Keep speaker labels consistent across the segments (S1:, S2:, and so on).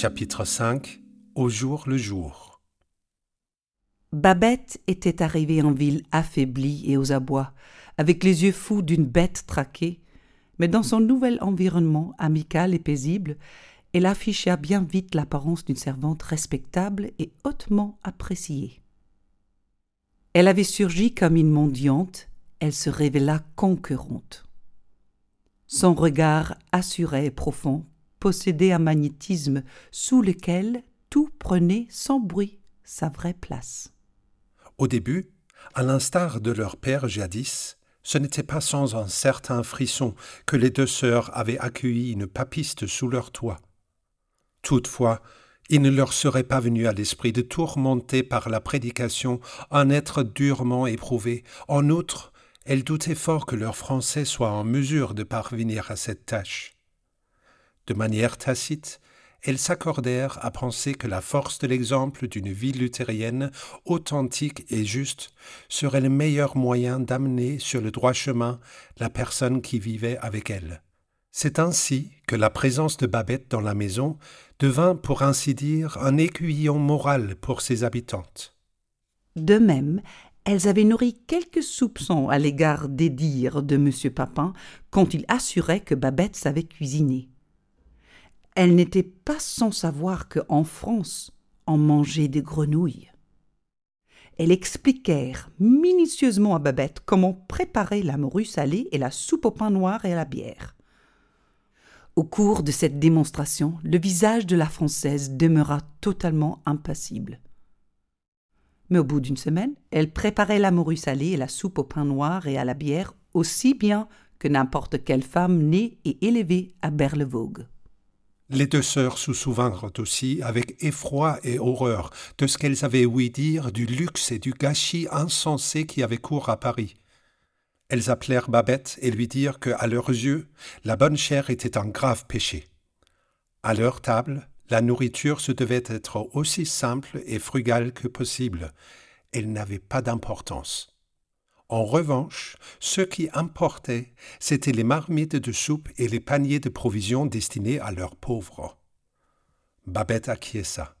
S1: Chapitre 5 Au jour le jour
S2: Babette était arrivée en ville affaiblie et aux abois, avec les yeux fous d'une bête traquée, mais dans son nouvel environnement amical et paisible, elle afficha bien vite l'apparence d'une servante respectable et hautement appréciée. Elle avait surgi comme une mendiante, elle se révéla conquérante. Son regard assuré et profond possédait un magnétisme sous lequel tout prenait sans bruit sa vraie place.
S1: Au début, à l'instar de leur père jadis, ce n'était pas sans un certain frisson que les deux sœurs avaient accueilli une papiste sous leur toit. Toutefois, il ne leur serait pas venu à l'esprit de tourmenter par la prédication un être durement éprouvé. En outre, elles doutaient fort que leur français soit en mesure de parvenir à cette tâche. De manière tacite, elles s'accordèrent à penser que la force de l'exemple d'une vie luthérienne authentique et juste serait le meilleur moyen d'amener sur le droit chemin la personne qui vivait avec elles. C'est ainsi que la présence de Babette dans la maison devint, pour ainsi dire, un aiguillon moral pour ses habitantes.
S2: De même, elles avaient nourri quelques soupçons à l'égard des dires de M. Papin quand il assurait que Babette savait cuisiner elle n'était pas sans savoir qu'en France, on mangeait des grenouilles. Elle expliquèrent minutieusement à Babette comment préparer la morue salée et la soupe au pain noir et à la bière. Au cours de cette démonstration, le visage de la Française demeura totalement impassible. Mais au bout d'une semaine, elle préparait la morue salée et la soupe au pain noir et à la bière aussi bien que n'importe quelle femme née et élevée à Berlevogue.
S1: Les deux sœurs se souvinrent aussi avec effroi et horreur de ce qu'elles avaient ouï dire du luxe et du gâchis insensé qui avait cours à Paris. Elles appelèrent Babette et lui dirent que, à leurs yeux, la bonne chair était un grave péché. À leur table, la nourriture se devait être aussi simple et frugale que possible. Elle n'avait pas d'importance. En revanche, ce qui importait, c'étaient les marmites de soupe et les paniers de provisions destinés à leurs pauvres. Babette acquiesça.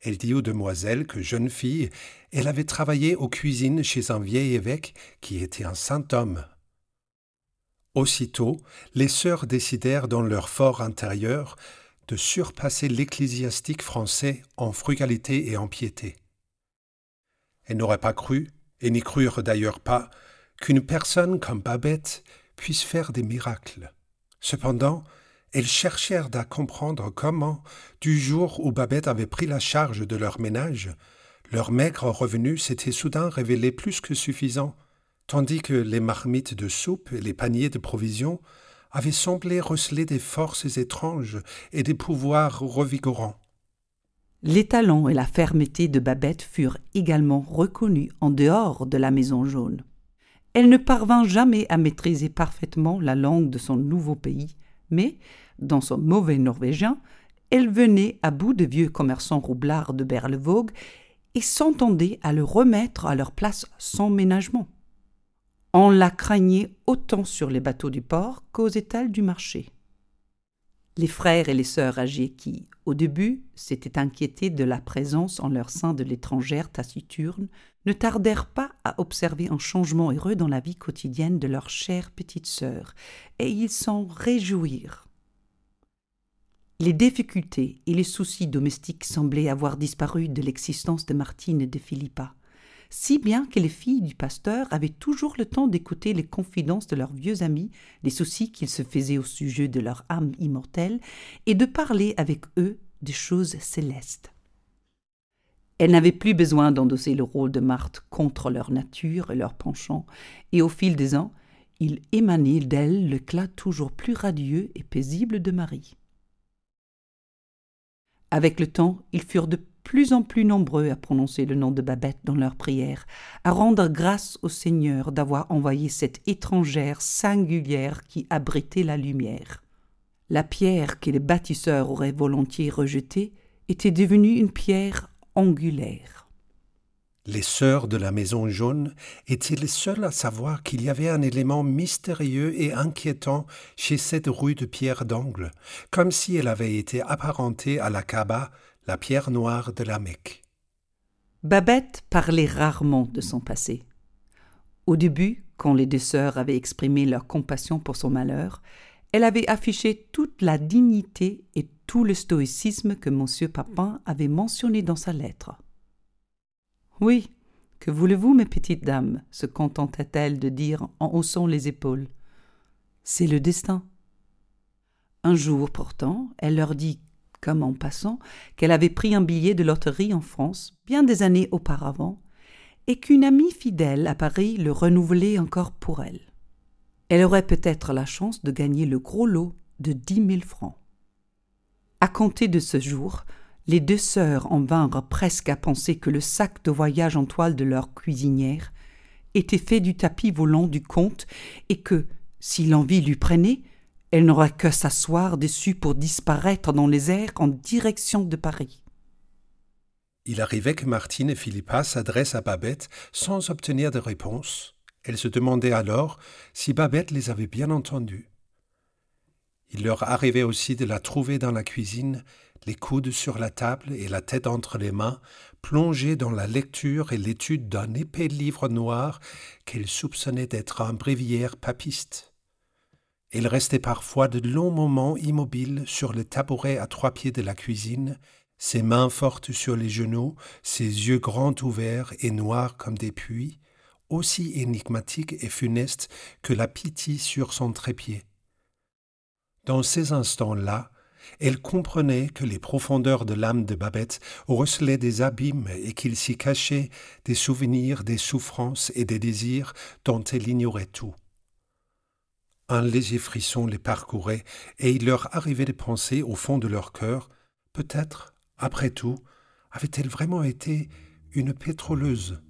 S1: Elle dit aux demoiselles que jeune fille, elle avait travaillé aux cuisines chez un vieil évêque qui était un saint homme. Aussitôt, les sœurs décidèrent dans leur fort intérieur de surpasser l'ecclésiastique français en frugalité et en piété. Elles n'auraient pas cru, et n'y crurent d'ailleurs pas, qu'une personne comme Babette puisse faire des miracles. Cependant, elles cherchèrent à comprendre comment, du jour où Babette avait pris la charge de leur ménage, leur maigre revenu s'était soudain révélé plus que suffisant, tandis que les marmites de soupe et les paniers de provisions avaient semblé receler des forces étranges et des pouvoirs revigorants.
S2: Les talents et la fermeté de Babette furent également reconnus en dehors de la Maison jaune. Elle ne parvint jamais à maîtriser parfaitement la langue de son nouveau pays, mais, dans son mauvais norvégien, elle venait à bout de vieux commerçants roublards de Berlevogue et s'entendait à le remettre à leur place sans ménagement. On la craignait autant sur les bateaux du port qu'aux étals du marché. Les frères et les sœurs âgées qui, au début, s'étaient inquiétés de la présence en leur sein de l'étrangère taciturne, ne tardèrent pas à observer un changement heureux dans la vie quotidienne de leur chère petite sœur, et ils s'en réjouirent. Les difficultés et les soucis domestiques semblaient avoir disparu de l'existence de Martine et de Philippa si bien que les filles du pasteur avaient toujours le temps d'écouter les confidences de leurs vieux amis, les soucis qu'ils se faisaient au sujet de leur âme immortelle, et de parler avec eux des choses célestes. Elles n'avaient plus besoin d'endosser le rôle de Marthe contre leur nature et leur penchant, et au fil des ans, il émanait d'elles l'éclat toujours plus radieux et paisible de Marie. Avec le temps, ils furent de plus en plus nombreux à prononcer le nom de Babette dans leurs prières, à rendre grâce au Seigneur d'avoir envoyé cette étrangère singulière qui abritait la lumière. La pierre que les bâtisseurs auraient volontiers rejetée était devenue une pierre angulaire.
S1: Les sœurs de la Maison jaune étaient les seules à savoir qu'il y avait un élément mystérieux et inquiétant chez cette rue de pierre d'angle, comme si elle avait été apparentée à la Kaaba, la pierre noire de la Mecque.
S2: Babette parlait rarement de son passé. Au début, quand les deux sœurs avaient exprimé leur compassion pour son malheur, elle avait affiché toute la dignité et tout le stoïcisme que monsieur Papin avait mentionné dans sa lettre. Oui, que voulez-vous, mes petites dames? se contentait-elle de dire en haussant les épaules. C'est le destin. Un jour, pourtant, elle leur dit, comme en passant, qu'elle avait pris un billet de loterie en France, bien des années auparavant, et qu'une amie fidèle à Paris le renouvelait encore pour elle. Elle aurait peut-être la chance de gagner le gros lot de dix mille francs. À compter de ce jour, les deux sœurs en vinrent presque à penser que le sac de voyage en toile de leur cuisinière était fait du tapis volant du comte et que, si l'envie lui prenait, elle n'aurait que s'asseoir dessus pour disparaître dans les airs en direction de Paris.
S1: Il arrivait que Martine et Philippa s'adressent à Babette sans obtenir de réponse. Elle se demandait alors si Babette les avait bien entendus. Il leur arrivait aussi de la trouver dans la cuisine les coudes sur la table et la tête entre les mains, plongée dans la lecture et l'étude d'un épais livre noir qu'elle soupçonnait d'être un bréviaire papiste. Elle restait parfois de longs moments immobile sur le tabouret à trois pieds de la cuisine, ses mains fortes sur les genoux, ses yeux grands ouverts et noirs comme des puits, aussi énigmatiques et funestes que la pitié sur son trépied. Dans ces instants-là, elle comprenait que les profondeurs de l'âme de Babette recelaient des abîmes et qu'il s'y cachait des souvenirs, des souffrances et des désirs dont elle ignorait tout. Un léger frisson les parcourait et il leur arrivait de penser au fond de leur cœur peut-être, après tout, avait-elle vraiment été une pétroleuse?